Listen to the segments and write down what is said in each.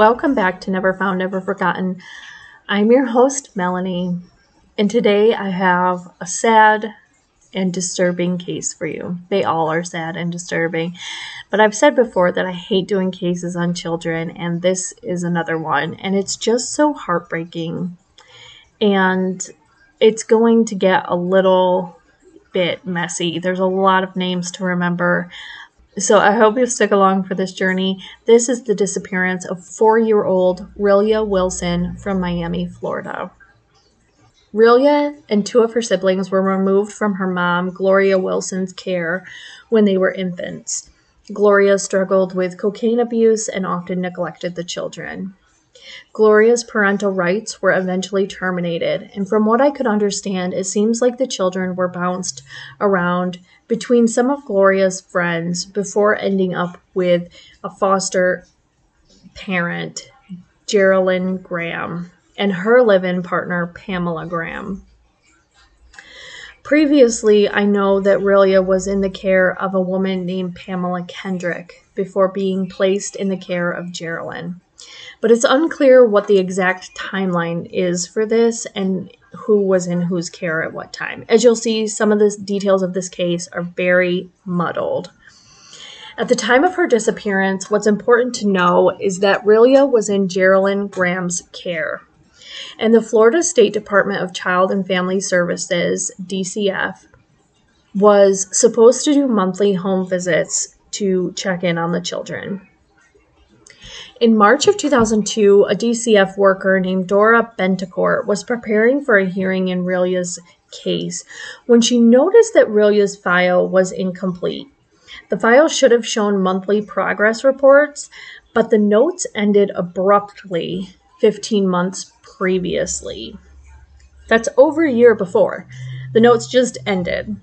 Welcome back to Never Found, Never Forgotten. I'm your host, Melanie, and today I have a sad and disturbing case for you. They all are sad and disturbing, but I've said before that I hate doing cases on children, and this is another one, and it's just so heartbreaking. And it's going to get a little bit messy. There's a lot of names to remember. So I hope you stick along for this journey. This is the disappearance of four year old Rilya Wilson from Miami, Florida. Rilya and two of her siblings were removed from her mom, Gloria Wilson's care when they were infants. Gloria struggled with cocaine abuse and often neglected the children. Gloria's parental rights were eventually terminated, and from what I could understand, it seems like the children were bounced around between some of Gloria's friends before ending up with a foster parent, Geraldine Graham, and her live in partner, Pamela Graham. Previously, I know that Rilya was in the care of a woman named Pamela Kendrick before being placed in the care of Geraldine. But it's unclear what the exact timeline is for this and who was in whose care at what time. As you'll see, some of the details of this case are very muddled. At the time of her disappearance, what's important to know is that Rilya was in Geraldine Graham's care. And the Florida State Department of Child and Family Services, DCF, was supposed to do monthly home visits to check in on the children. In March of 2002, a DCF worker named Dora Betancourt was preparing for a hearing in Rilya's case when she noticed that Rilya's file was incomplete. The file should have shown monthly progress reports, but the notes ended abruptly 15 months previously. That's over a year before. The notes just ended.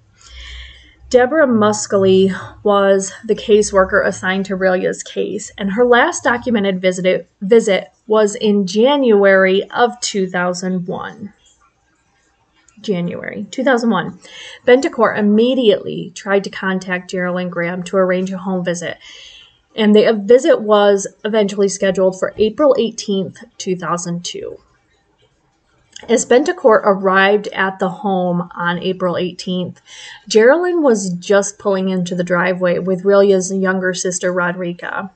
Deborah Muskelly was the caseworker assigned to Rilya's case, and her last documented visit, visit was in January of 2001. January 2001. Betancourt immediately tried to contact Geraldine Graham to arrange a home visit, and the visit was eventually scheduled for April 18th, 2002. As Betancourt arrived at the home on April 18th, Geraldine was just pulling into the driveway with Rilya's younger sister, Rodrika.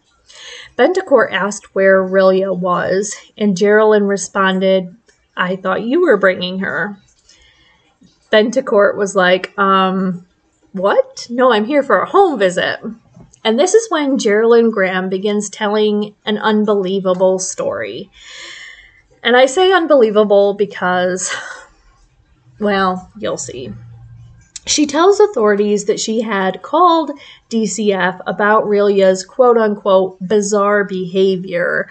Betancourt asked where Rilya was, and Geraldine responded, I thought you were bringing her. Betancourt was like, um, what? No, I'm here for a home visit. And this is when Geraldine Graham begins telling an unbelievable story. And I say unbelievable because, well, you'll see. She tells authorities that she had called DCF about Rilya's quote unquote bizarre behavior.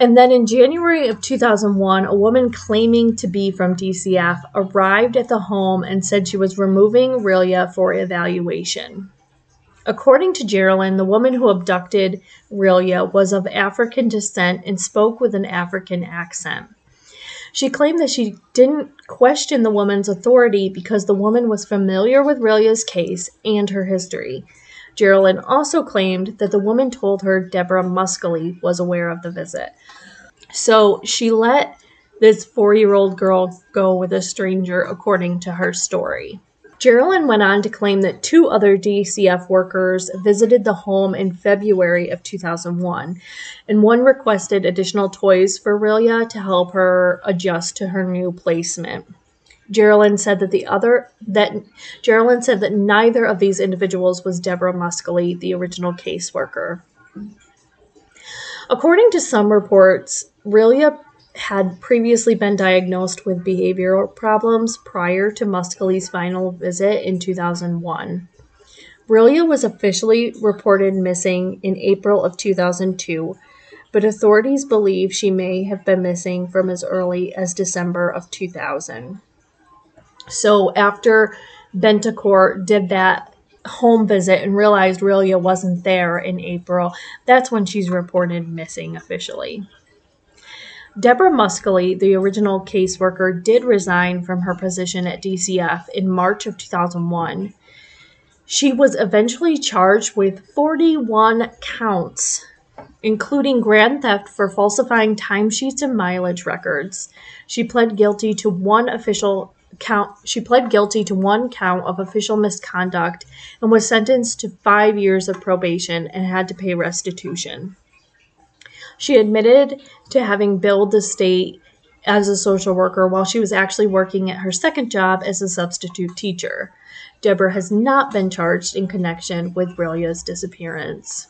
And then in January of 2001, a woman claiming to be from DCF arrived at the home and said she was removing Rilya for evaluation. According to Geraldine, the woman who abducted Rilya was of African descent and spoke with an African accent. She claimed that she didn't question the woman's authority because the woman was familiar with Rilya's case and her history. Geraldine also claimed that the woman told her Deborah Muskelly was aware of the visit. So she let this four year old girl go with a stranger, according to her story. Geraldine went on to claim that two other DCF workers visited the home in February of 2001, and one requested additional toys for Rilya to help her adjust to her new placement. Geraldine said that the other that Geraldine said that neither of these individuals was Deborah Muskelly, the original caseworker. According to some reports, Rilya had previously been diagnosed with behavioral problems prior to Muskelly's final visit in 2001. Rilya was officially reported missing in April of 2002, but authorities believe she may have been missing from as early as December of 2000. So after Betancourt did that home visit and realized Rilya wasn't there in April, that's when she's reported missing officially. Deborah Muskelly, the original caseworker, did resign from her position at DCF in March of 2001. She was eventually charged with 41 counts, including grand theft for falsifying timesheets and mileage records. She pled guilty to one official count she pled guilty to one count of official misconduct and was sentenced to 5 years of probation and had to pay restitution. She admitted to having billed the state as a social worker while she was actually working at her second job as a substitute teacher. Deborah has not been charged in connection with Rilya's disappearance.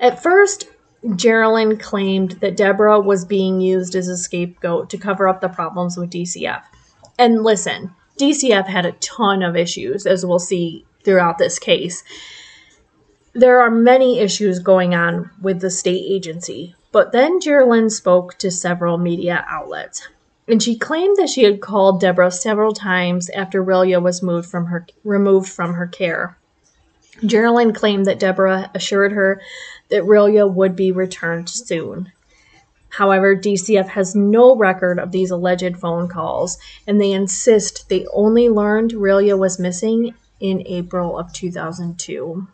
At first, Geraldine claimed that Deborah was being used as a scapegoat to cover up the problems with DCF. And listen, DCF had a ton of issues, as we'll see throughout this case. There are many issues going on with the state agency, but then Geraldine spoke to several media outlets, and she claimed that she had called Deborah several times after Rilya was moved from her, removed from her care. Geraldine claimed that Deborah assured her that Rilya would be returned soon. However, DCF has no record of these alleged phone calls, and they insist they only learned Rilya was missing in April of 2002.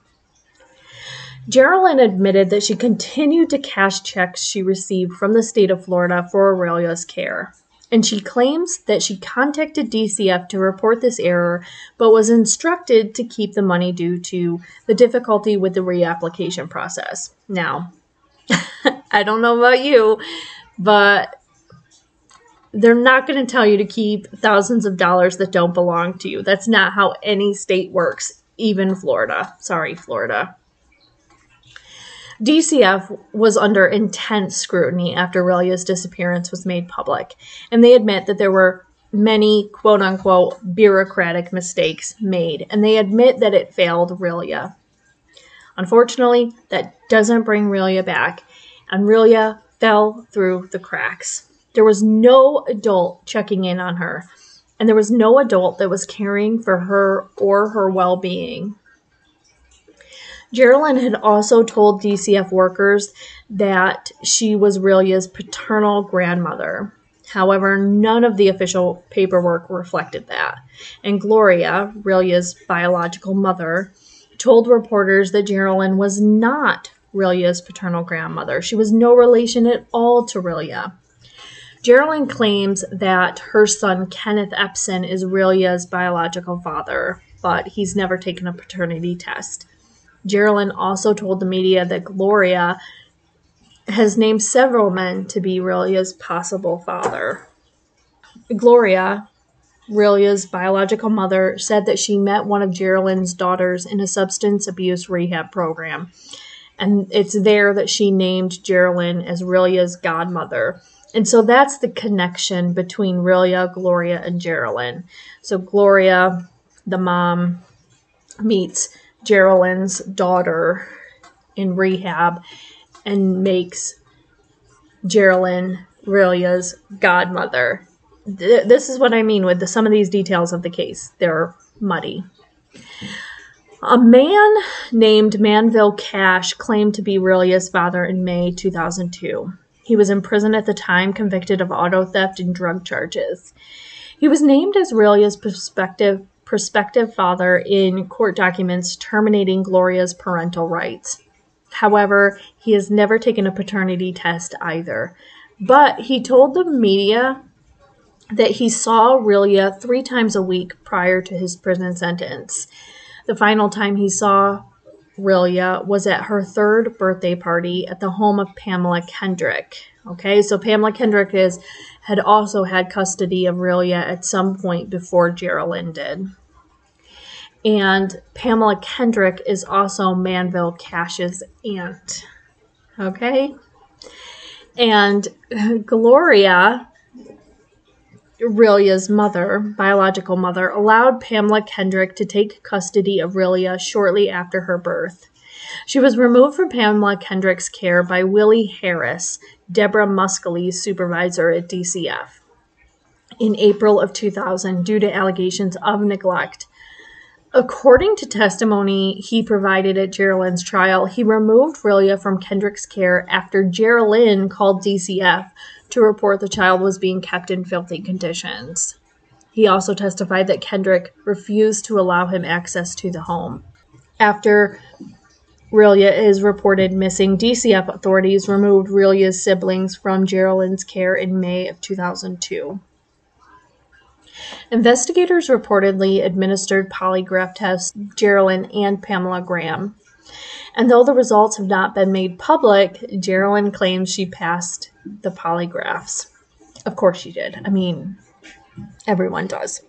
Geraldine admitted that she continued to cash checks she received from the state of Florida for Aurelia's care. And she claims that she contacted DCF to report this error, but was instructed to keep the money due to the difficulty with the reapplication process. Now, I don't know about you, but they're not going to tell you to keep thousands of dollars that don't belong to you. That's not how any state works, even Florida. Sorry, Florida. DCF was under intense scrutiny after Rilya's disappearance was made public, and they admit that there were many quote unquote bureaucratic mistakes made, and they admit that it failed Rilya. Unfortunately, that doesn't bring Rilya back, and Rilya fell through the cracks. There was no adult checking in on her, and there was no adult that was caring for her or her well being. Geraldine had also told DCF workers that she was Rilya's paternal grandmother. However, none of the official paperwork reflected that. And Gloria, Rilya's biological mother, told reporters that Geraldine was not Rilya's paternal grandmother. She was no relation at all to Rilya. Geraldine claims that her son Kenneth Epson is Rilya's biological father, but he's never taken a paternity test. Geraldine also told the media that Gloria has named several men to be Rilya's possible father. Gloria, Rilya's biological mother, said that she met one of Geraldine's daughters in a substance abuse rehab program and it's there that she named Geraldine as Rilya's godmother. And so that's the connection between Rilya, Gloria, and Geraldine. So Gloria, the mom, meets Geraldine's daughter in rehab and makes Geraldine Rilya's godmother. This is what I mean with the, some of these details of the case. They're muddy. A man named Manville Cash claimed to be Rilya's father in May 2002. He was in prison at the time, convicted of auto theft and drug charges. He was named as Rilya's prospective, prospective father in court documents terminating Gloria's parental rights. However, he has never taken a paternity test either. But he told the media that he saw Rilya three times a week prior to his prison sentence. The final time he saw Rilya was at her third birthday party at the home of Pamela Kendrick. Okay, so Pamela Kendrick is had also had custody of Rilya at some point before Geraldine did. And Pamela Kendrick is also Manville Cash's aunt. Okay? And Gloria Rilya's mother, biological mother, allowed Pamela Kendrick to take custody of Rilya shortly after her birth. She was removed from Pamela Kendrick's care by Willie Harris, Deborah Muskelly's supervisor at DCF, in April of 2000 due to allegations of neglect. According to testimony he provided at Geralyn's trial, he removed Rilya from Kendrick's care after Geraldine called DCF to report the child was being kept in filthy conditions. He also testified that Kendrick refused to allow him access to the home. After Rilya is reported missing, DCF authorities removed Rilya's siblings from Geralyn's care in May of 2002. Investigators reportedly administered polygraph tests Geraldine and Pamela Graham. And though the results have not been made public, Geraldine claims she passed the polygraphs. Of course she did. I mean, everyone does.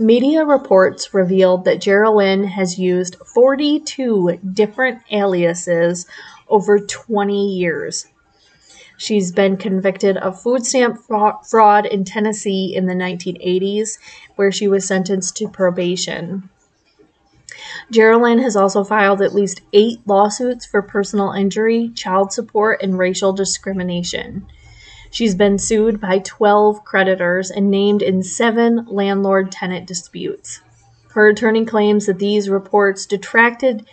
Media reports revealed that Geraldine has used 42 different aliases over 20 years. She's been convicted of food stamp fraud in Tennessee in the 1980s, where she was sentenced to probation. Geraldine has also filed at least eight lawsuits for personal injury, child support, and racial discrimination. She's been sued by 12 creditors and named in seven landlord tenant disputes. Her attorney claims that these reports detracted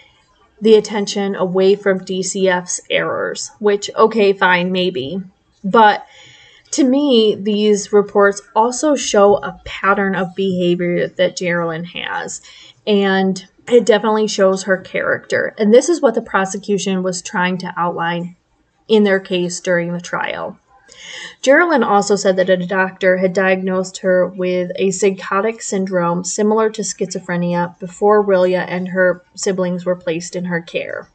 the attention away from DCF's errors, which, okay, fine, maybe. But to me, these reports also show a pattern of behavior that Geraldine has. And it definitely shows her character. And this is what the prosecution was trying to outline in their case during the trial. Geraldine also said that a doctor had diagnosed her with a psychotic syndrome similar to schizophrenia before Rilya and her siblings were placed in her care.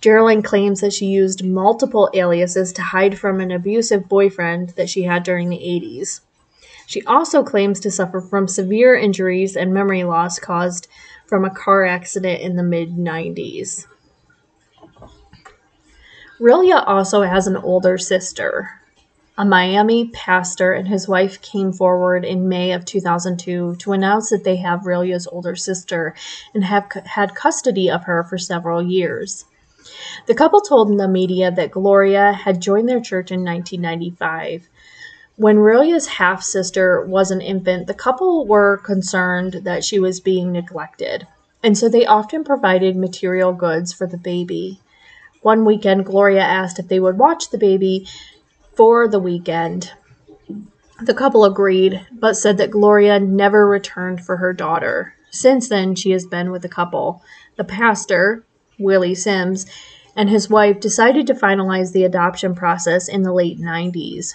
Geraldine claims that she used multiple aliases to hide from an abusive boyfriend that she had during the 80s. She also claims to suffer from severe injuries and memory loss caused from a car accident in the mid 90s. Rilya also has an older sister. A Miami pastor and his wife came forward in May of 2002 to announce that they have Rilya's older sister and have had custody of her for several years. The couple told the media that Gloria had joined their church in 1995. When Rilya's half sister was an infant, the couple were concerned that she was being neglected, and so they often provided material goods for the baby. One weekend, Gloria asked if they would watch the baby for the weekend. The couple agreed, but said that Gloria never returned for her daughter. Since then, she has been with the couple. The pastor, Willie Sims, and his wife decided to finalize the adoption process in the late 90s.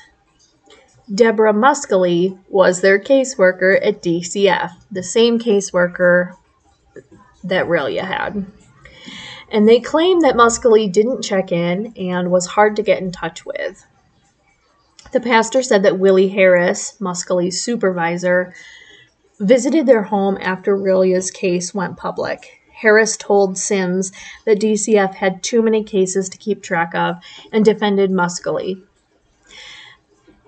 Deborah Muskelly was their caseworker at DCF, the same caseworker that Rilya had. And they claim that Muskelly didn't check in and was hard to get in touch with. The pastor said that Willie Harris, Muskelly's supervisor, visited their home after Rilya's case went public. Harris told Sims that DCF had too many cases to keep track of and defended Muskelly.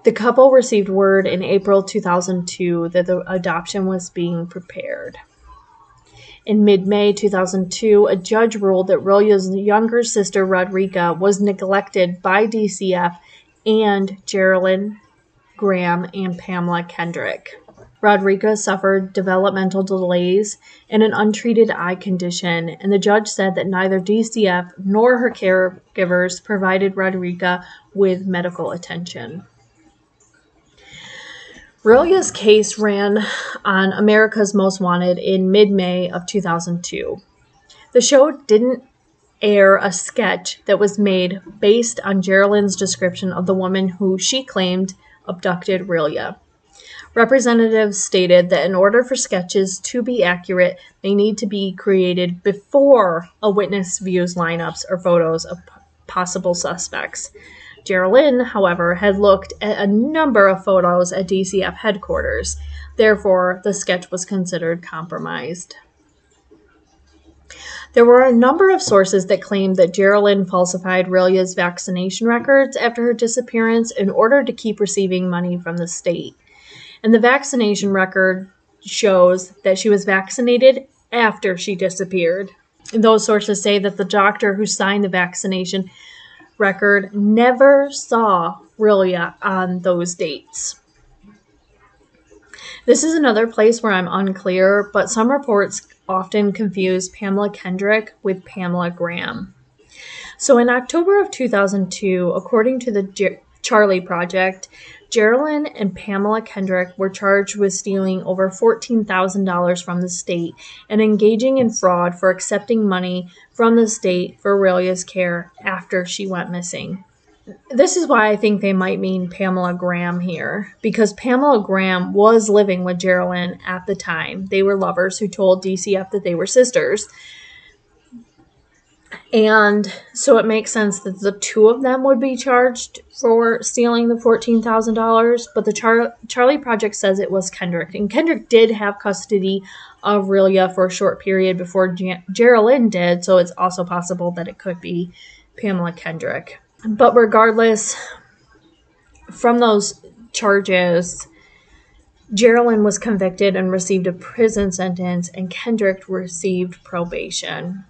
The couple received word in April 2002 that the adoption was being prepared. In mid May 2002, a judge ruled that Rilya's younger sister Rodrika was neglected by DCF and Geraldine Graham and Pamela Kendrick. Rodriguez suffered developmental delays and an untreated eye condition, and the judge said that neither DCF nor her caregivers provided Rodriguez with medical attention. Rilya's case ran on America's Most Wanted in mid May of 2002. The show didn't air a sketch that was made based on Geraldine's description of the woman who she claimed abducted Rilya. Representatives stated that in order for sketches to be accurate, they need to be created before a witness views lineups or photos of possible suspects. Geraldine, however, had looked at a number of photos at DCF headquarters. Therefore, the sketch was considered compromised. There were a number of sources that claimed that Geraldine falsified Rilya's vaccination records after her disappearance in order to keep receiving money from the state. And the vaccination record shows that she was vaccinated after she disappeared. Those sources say that the doctor who signed the vaccination record never saw Rilya on those dates. This is another place where I'm unclear, but some reports often confuse Pamela Kendrick with Pamela Graham. So in October of 2002, according to the Charley Project, Geraldine and Pamela Kendrick were charged with stealing over $14,000 from the state and engaging in fraud for accepting money from the state for Aurelia's care after she went missing. This is why I think they might mean Pamela Graham here, because Pamela Graham was living with Geraldine at the time. They were lovers who told DCF that they were sisters. And so it makes sense that the two of them would be charged for stealing the $14,000. But the Char- Charley Project says it was Kendrick. And Kendrick did have custody of Aurelia for a short period before Ger- Geraldine did. So it's also possible that it could be Pamela Kendrick. But regardless, from those charges, Geraldine was convicted and received a prison sentence, and Kendrick received probation.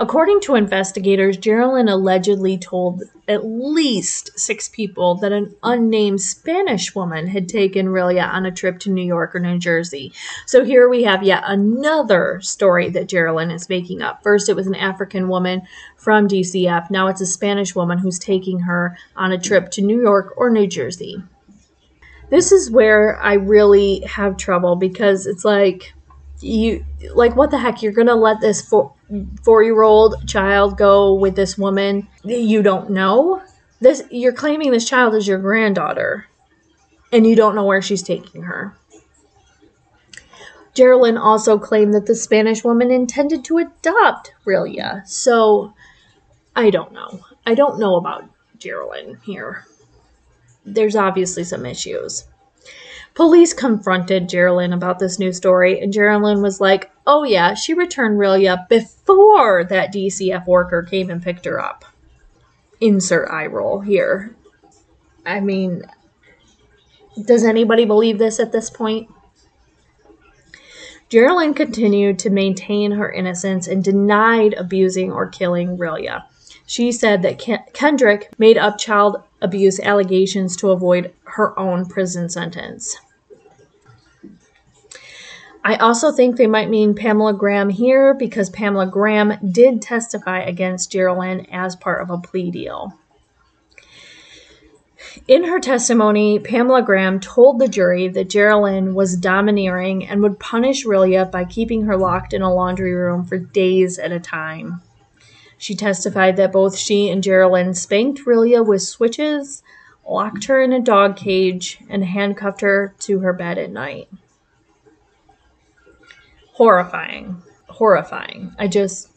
According to investigators, Geraldine allegedly told at least six people that an unnamed Spanish woman had taken Rilya on a trip to New York or New Jersey. So here we have yet another story that Geraldine is making up. First, it was an African woman from DCF. Now it's a Spanish woman who's taking her on a trip to New York or New Jersey. This is where I really have trouble because it's like you like what the heck you're gonna let this four, four year old child go with this woman you don't know this you're claiming this child is your granddaughter and you don't know where she's taking her Geraldine also claimed that the Spanish woman intended to adopt Rilya. So I don't know. I don't know about Geraldine here. There's obviously some issues. Police confronted Geraldine about this new story, and Geraldine was like, oh yeah, she returned Rilya before that DCF worker came and picked her up. Insert eye roll here. I mean, does anybody believe this at this point? Geraldine continued to maintain her innocence and denied abusing or killing Rilya. She said that Kendrick made up child abuse allegations to avoid her own prison sentence. I also think they might mean Pamela Graham here because Pamela Graham did testify against Geraldine as part of a plea deal. In her testimony, Pamela Graham told the jury that Geraldine was domineering and would punish Rilya by keeping her locked in a laundry room for days at a time. She testified that both she and Geraldine spanked Rilya with switches, locked her in a dog cage, and handcuffed her to her bed at night. Horrifying. Horrifying. I just,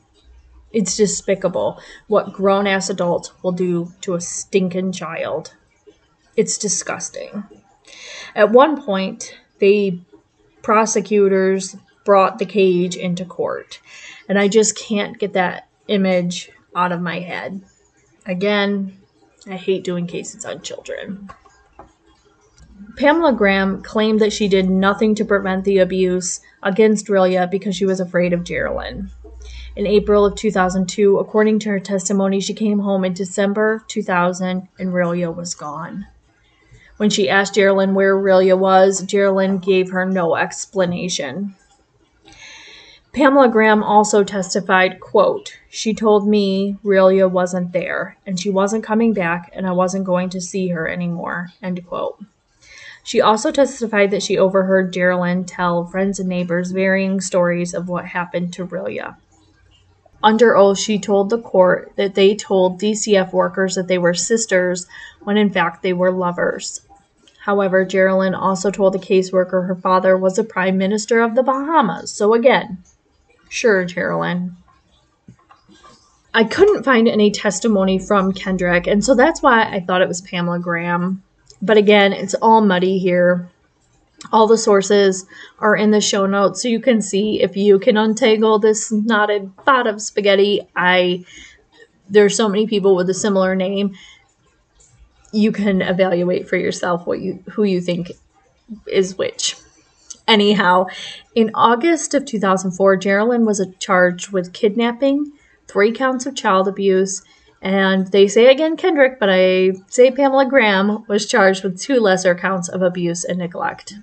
it's despicable what grown ass adults will do to a stinking child. It's disgusting. At one point, the prosecutors brought the cage into court, and I just can't get that image out of my head. Again, I hate doing cases on children. Pamela Graham claimed that she did nothing to prevent the abuse against Rilya because she was afraid of Geraldine. In April of 2002, according to her testimony, she came home in December 2000 and Rilya was gone. When she asked Geraldine where Rilya was, Geraldine gave her no explanation. Pamela Graham also testified, quote, She told me Rilya wasn't there, and she wasn't coming back, and I wasn't going to see her anymore, end quote. She also testified that she overheard Geraldine tell friends and neighbors varying stories of what happened to Rilya. Under oath, she told the court that they told DCF workers that they were sisters when in fact they were lovers. However, Geraldine also told the caseworker her father was the Prime Minister of the Bahamas. So again, Sure, Geraldine. I couldn't find any testimony from Kendrick, and so that's why I thought it was Pamela Graham. But again, it's all muddy here. All the sources are in the show notes, so you can see if you can untangle this knotted pot of spaghetti. I there's so many people with a similar name. You can evaluate for yourself what you who you think is which. Anyhow, in August of 2004, Geraldine was charged with kidnapping, three counts of child abuse, and they say again Kendrick, but I say Pamela Graham was charged with two lesser counts of abuse and neglect.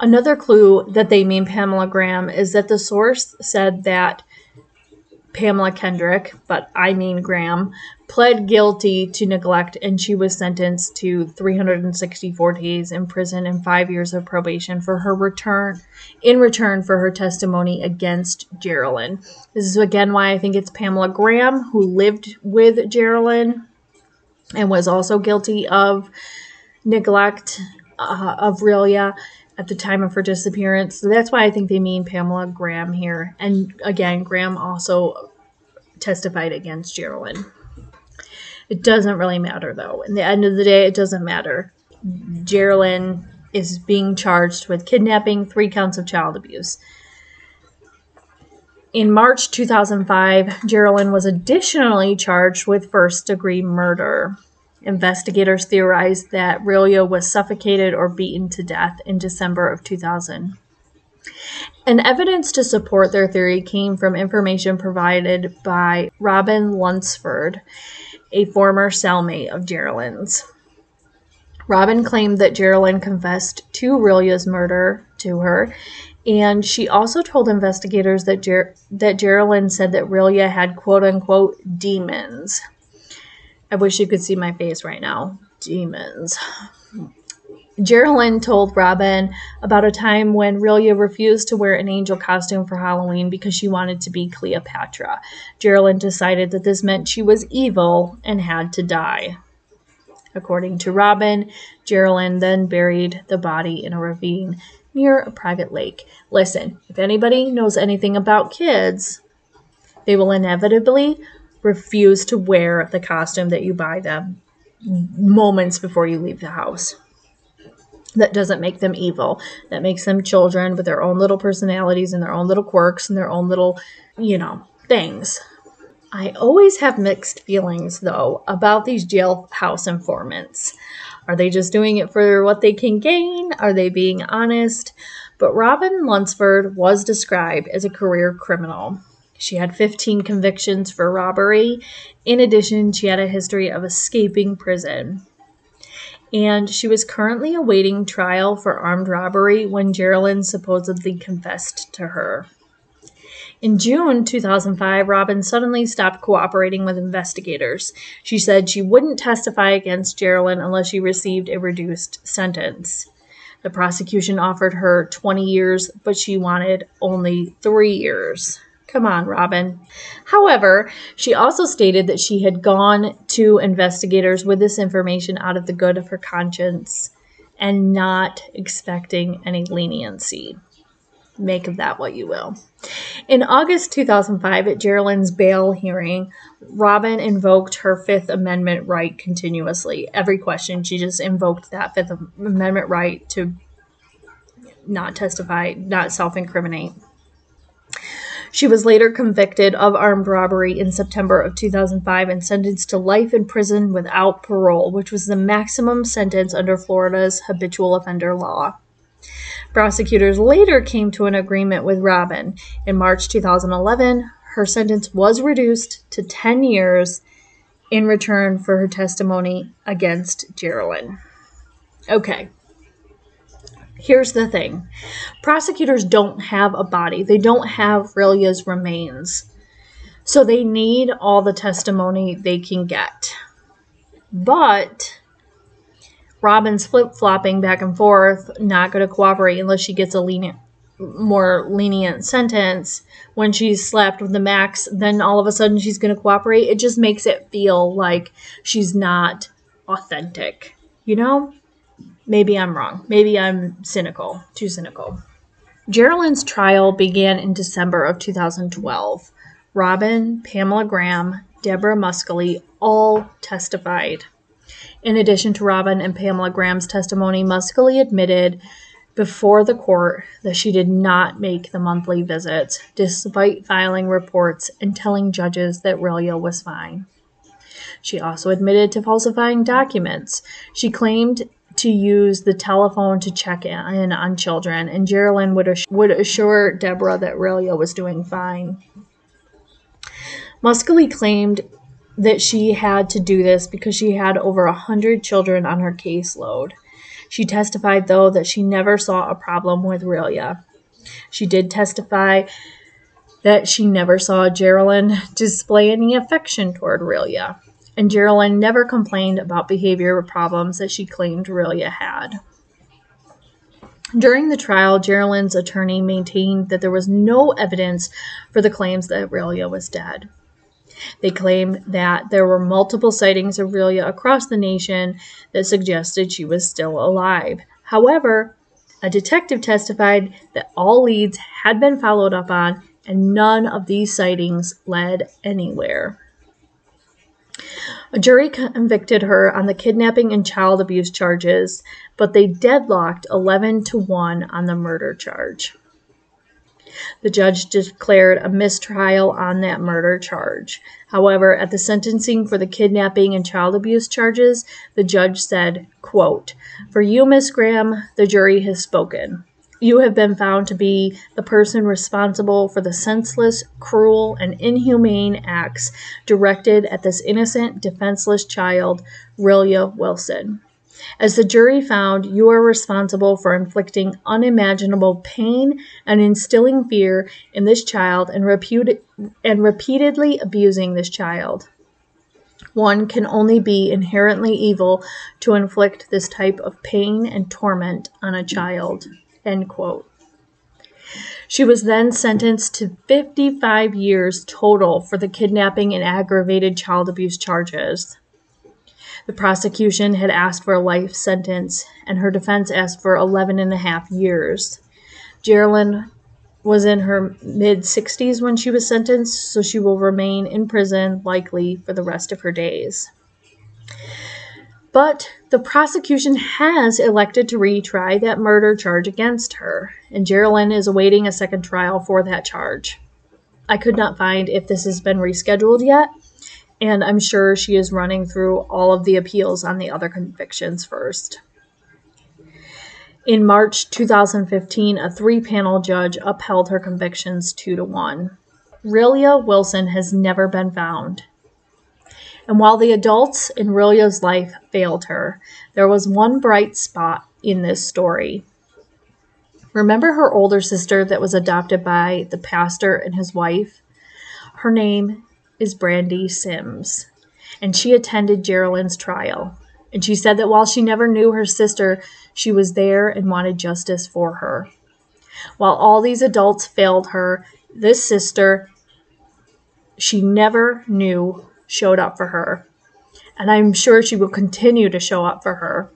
Another clue that they mean Pamela Graham is that the source said that Pamela Kendrick, but I mean Graham, pled guilty to neglect and she was sentenced to 364 days in prison and 5 years of probation for her return in return for her testimony against Geraldine. This is again why I think it's Pamela Graham who lived with Geraldine and was also guilty of neglect uh, of Rilya at the time of her disappearance. So that's why I think they mean Pamela Graham here. And again, Graham also testified against Geraldine. It doesn't really matter though. In the end of the day, it doesn't matter. Geraldine is being charged with kidnapping, three counts of child abuse. In March 2005, Geraldine was additionally charged with first degree murder. Investigators theorized that Rilya was suffocated or beaten to death in December of 2000. And evidence to support their theory came from information provided by Robin Lunsford, a former cellmate of Geraldine's. Robin claimed that Geraldine confessed to Rilya's murder to her, and she also told investigators that Ger- that Geraldine said that Rilya had quote unquote demons. I wish you could see my face right now. Demons. Geraldine told Robin about a time when Rilya refused to wear an angel costume for Halloween because she wanted to be Cleopatra. Geraldine decided that this meant she was evil and had to die. According to Robin, Geraldine then buried the body in a ravine near a private lake. Listen, if anybody knows anything about kids, they will inevitably refuse to wear the costume that you buy them moments before you leave the house. That doesn't make them evil. That makes them children with their own little personalities and their own little quirks and their own little, you know, things. I always have mixed feelings, though, about these jailhouse informants. Are they just doing it for what they can gain? Are they being honest? But Robin Lunsford was described as a career criminal. She had 15 convictions for robbery. In addition, she had a history of escaping prison. And she was currently awaiting trial for armed robbery when Geraldine supposedly confessed to her. In June 2005, Robin suddenly stopped cooperating with investigators. She said she wouldn't testify against Geraldine unless she received a reduced sentence. The prosecution offered her 20 years, but she wanted only three years. Come on, Robin. However, she also stated that she had gone to investigators with this information out of the good of her conscience and not expecting any leniency. Make of that what you will. In August 2005, at Geraldine's bail hearing, Robin invoked her Fifth Amendment right continuously. Every question, she just invoked that Fifth Amendment right to not testify, not self incriminate. She was later convicted of armed robbery in September of 2005 and sentenced to life in prison without parole, which was the maximum sentence under Florida's habitual offender law. Prosecutors later came to an agreement with Robin. In March 2011, her sentence was reduced to 10 years in return for her testimony against Geraldine. Okay, here's the thing prosecutors don't have a body, they don't have Rilya's remains. So they need all the testimony they can get. But Robin's flip flopping back and forth, not going to cooperate unless she gets a lenient, more lenient sentence. When she's slapped with the max, then all of a sudden she's going to cooperate. It just makes it feel like she's not authentic, you know? Maybe I'm wrong. Maybe I'm cynical, too cynical. Geraldine's trial began in December of 2012. Robin, Pamela Graham, Deborah Muskelly all testified. In addition to Robin and Pamela Graham's testimony, Muskelly admitted before the court that she did not make the monthly visits, despite filing reports and telling judges that Rilya was fine. She also admitted to falsifying documents. She claimed to use the telephone to check in on children, and Geraldine would, would assure Deborah that Rilya was doing fine. Muskelly claimed that she had to do this because she had over a hundred children on her caseload. She testified, though, that she never saw a problem with Rilya. She did testify that she never saw Geraldine display any affection toward Rilya, and Geraldine never complained about behavior problems that she claimed Rilya had. During the trial, Geraldine's attorney maintained that there was no evidence for the claims that Rilya was dead. They claimed that there were multiple sightings of Rilya across the nation that suggested she was still alive. However, a detective testified that all leads had been followed up on and none of these sightings led anywhere. A jury convicted her on the kidnapping and child abuse charges, but they deadlocked 11 to 1 on the murder charge. The judge declared a mistrial on that murder charge. However, at the sentencing for the kidnapping and child abuse charges, the judge said, quote, For you, Miss Graham, the jury has spoken. You have been found to be the person responsible for the senseless, cruel, and inhumane acts directed at this innocent, defenseless child, Rilya Wilson. As the jury found, you are responsible for inflicting unimaginable pain and instilling fear in this child and, reputed, and repeatedly abusing this child. One can only be inherently evil to inflict this type of pain and torment on a child. End quote. She was then sentenced to 55 years total for the kidnapping and aggravated child abuse charges. The prosecution had asked for a life sentence, and her defense asked for 11 and a half years. Geraldine was in her mid 60s when she was sentenced, so she will remain in prison likely for the rest of her days. But the prosecution has elected to retry that murder charge against her, and Geraldine is awaiting a second trial for that charge. I could not find if this has been rescheduled yet, and I'm sure she is running through all of the appeals on the other convictions first. In March 2015, a three panel judge upheld her convictions 2 to 1. Rilya Wilson has never been found. And while the adults in Rilya's life failed her, there was one bright spot in this story. Remember her older sister that was adopted by the pastor and his wife? Her name is Brandy Sims, and she attended Geraldine's trial. And she said that while she never knew her sister, she was there and wanted justice for her. While all these adults failed her, this sister she never knew showed up for her. And I'm sure she will continue to show up for her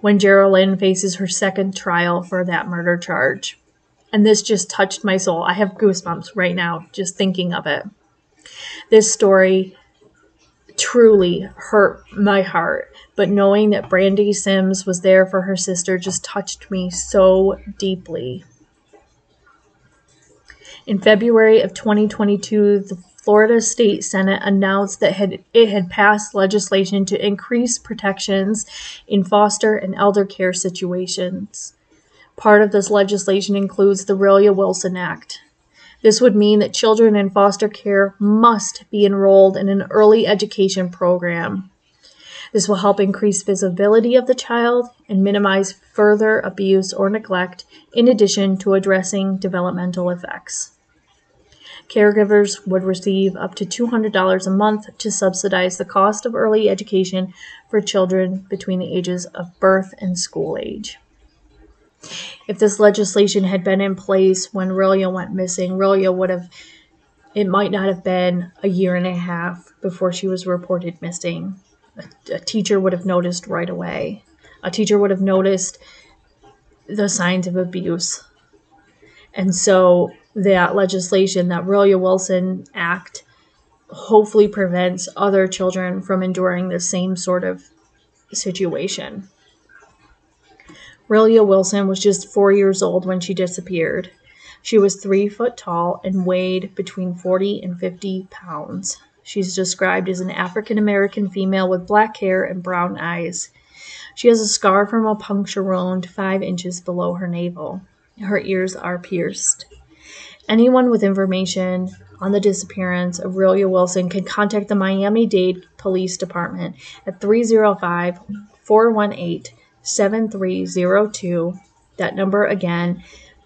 when Geraldine faces her second trial for that murder charge. And this just touched my soul. I have goosebumps right now just thinking of it. This story truly hurt my heart, but knowing that Brandy Sims was there for her sister just touched me so deeply. In February of 2022, the Florida State Senate announced that had, it had passed legislation to increase protections in foster and elder care situations. Part of this legislation includes the Rilya Wilson Act. This would mean that children in foster care must be enrolled in an early education program. This will help increase visibility of the child and minimize further abuse or neglect, in addition to addressing developmental effects. Caregivers would receive up to $200 a month to subsidize the cost of early education for children between the ages of birth and school age. If this legislation had been in place when Rilya went missing, Rilya would have, it might not have been a year and a half before she was reported missing. A, a teacher would have noticed right away. A teacher would have noticed the signs of abuse. And so that legislation, that Rilya Wilson Act, hopefully prevents other children from enduring the same sort of situation. Rilya Wilson was just four years old when she disappeared. She was three foot tall and weighed between 40 and 50 pounds. She's described as an African American female with black hair and brown eyes. She has a scar from a puncture wound five inches below her navel. Her ears are pierced. Anyone with information on the disappearance of Rilya Wilson can contact the Miami Dade Police Department at 305 418 7302. That number again,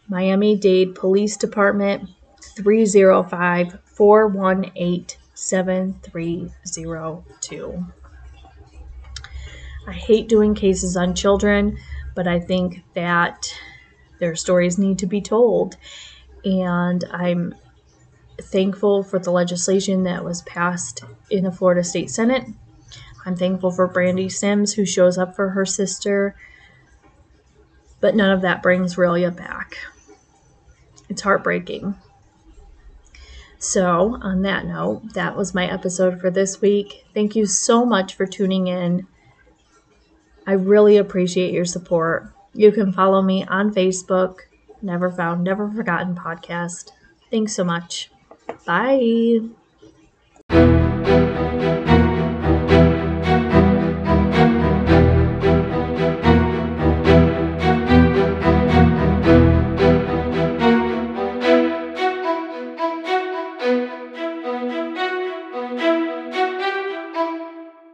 Miami Dade Police Department 305 418 7302. I hate doing cases on children, but I think that their stories need to be told. And I'm thankful for the legislation that was passed in the Florida State Senate. I'm thankful for Brandy Sims, who shows up for her sister. But none of that brings Rilya back. It's heartbreaking. So, on that note, that was my episode for this week. Thank you so much for tuning in. I really appreciate your support. You can follow me on Facebook, Never Found, Never Forgotten Podcast. Thanks so much. Bye.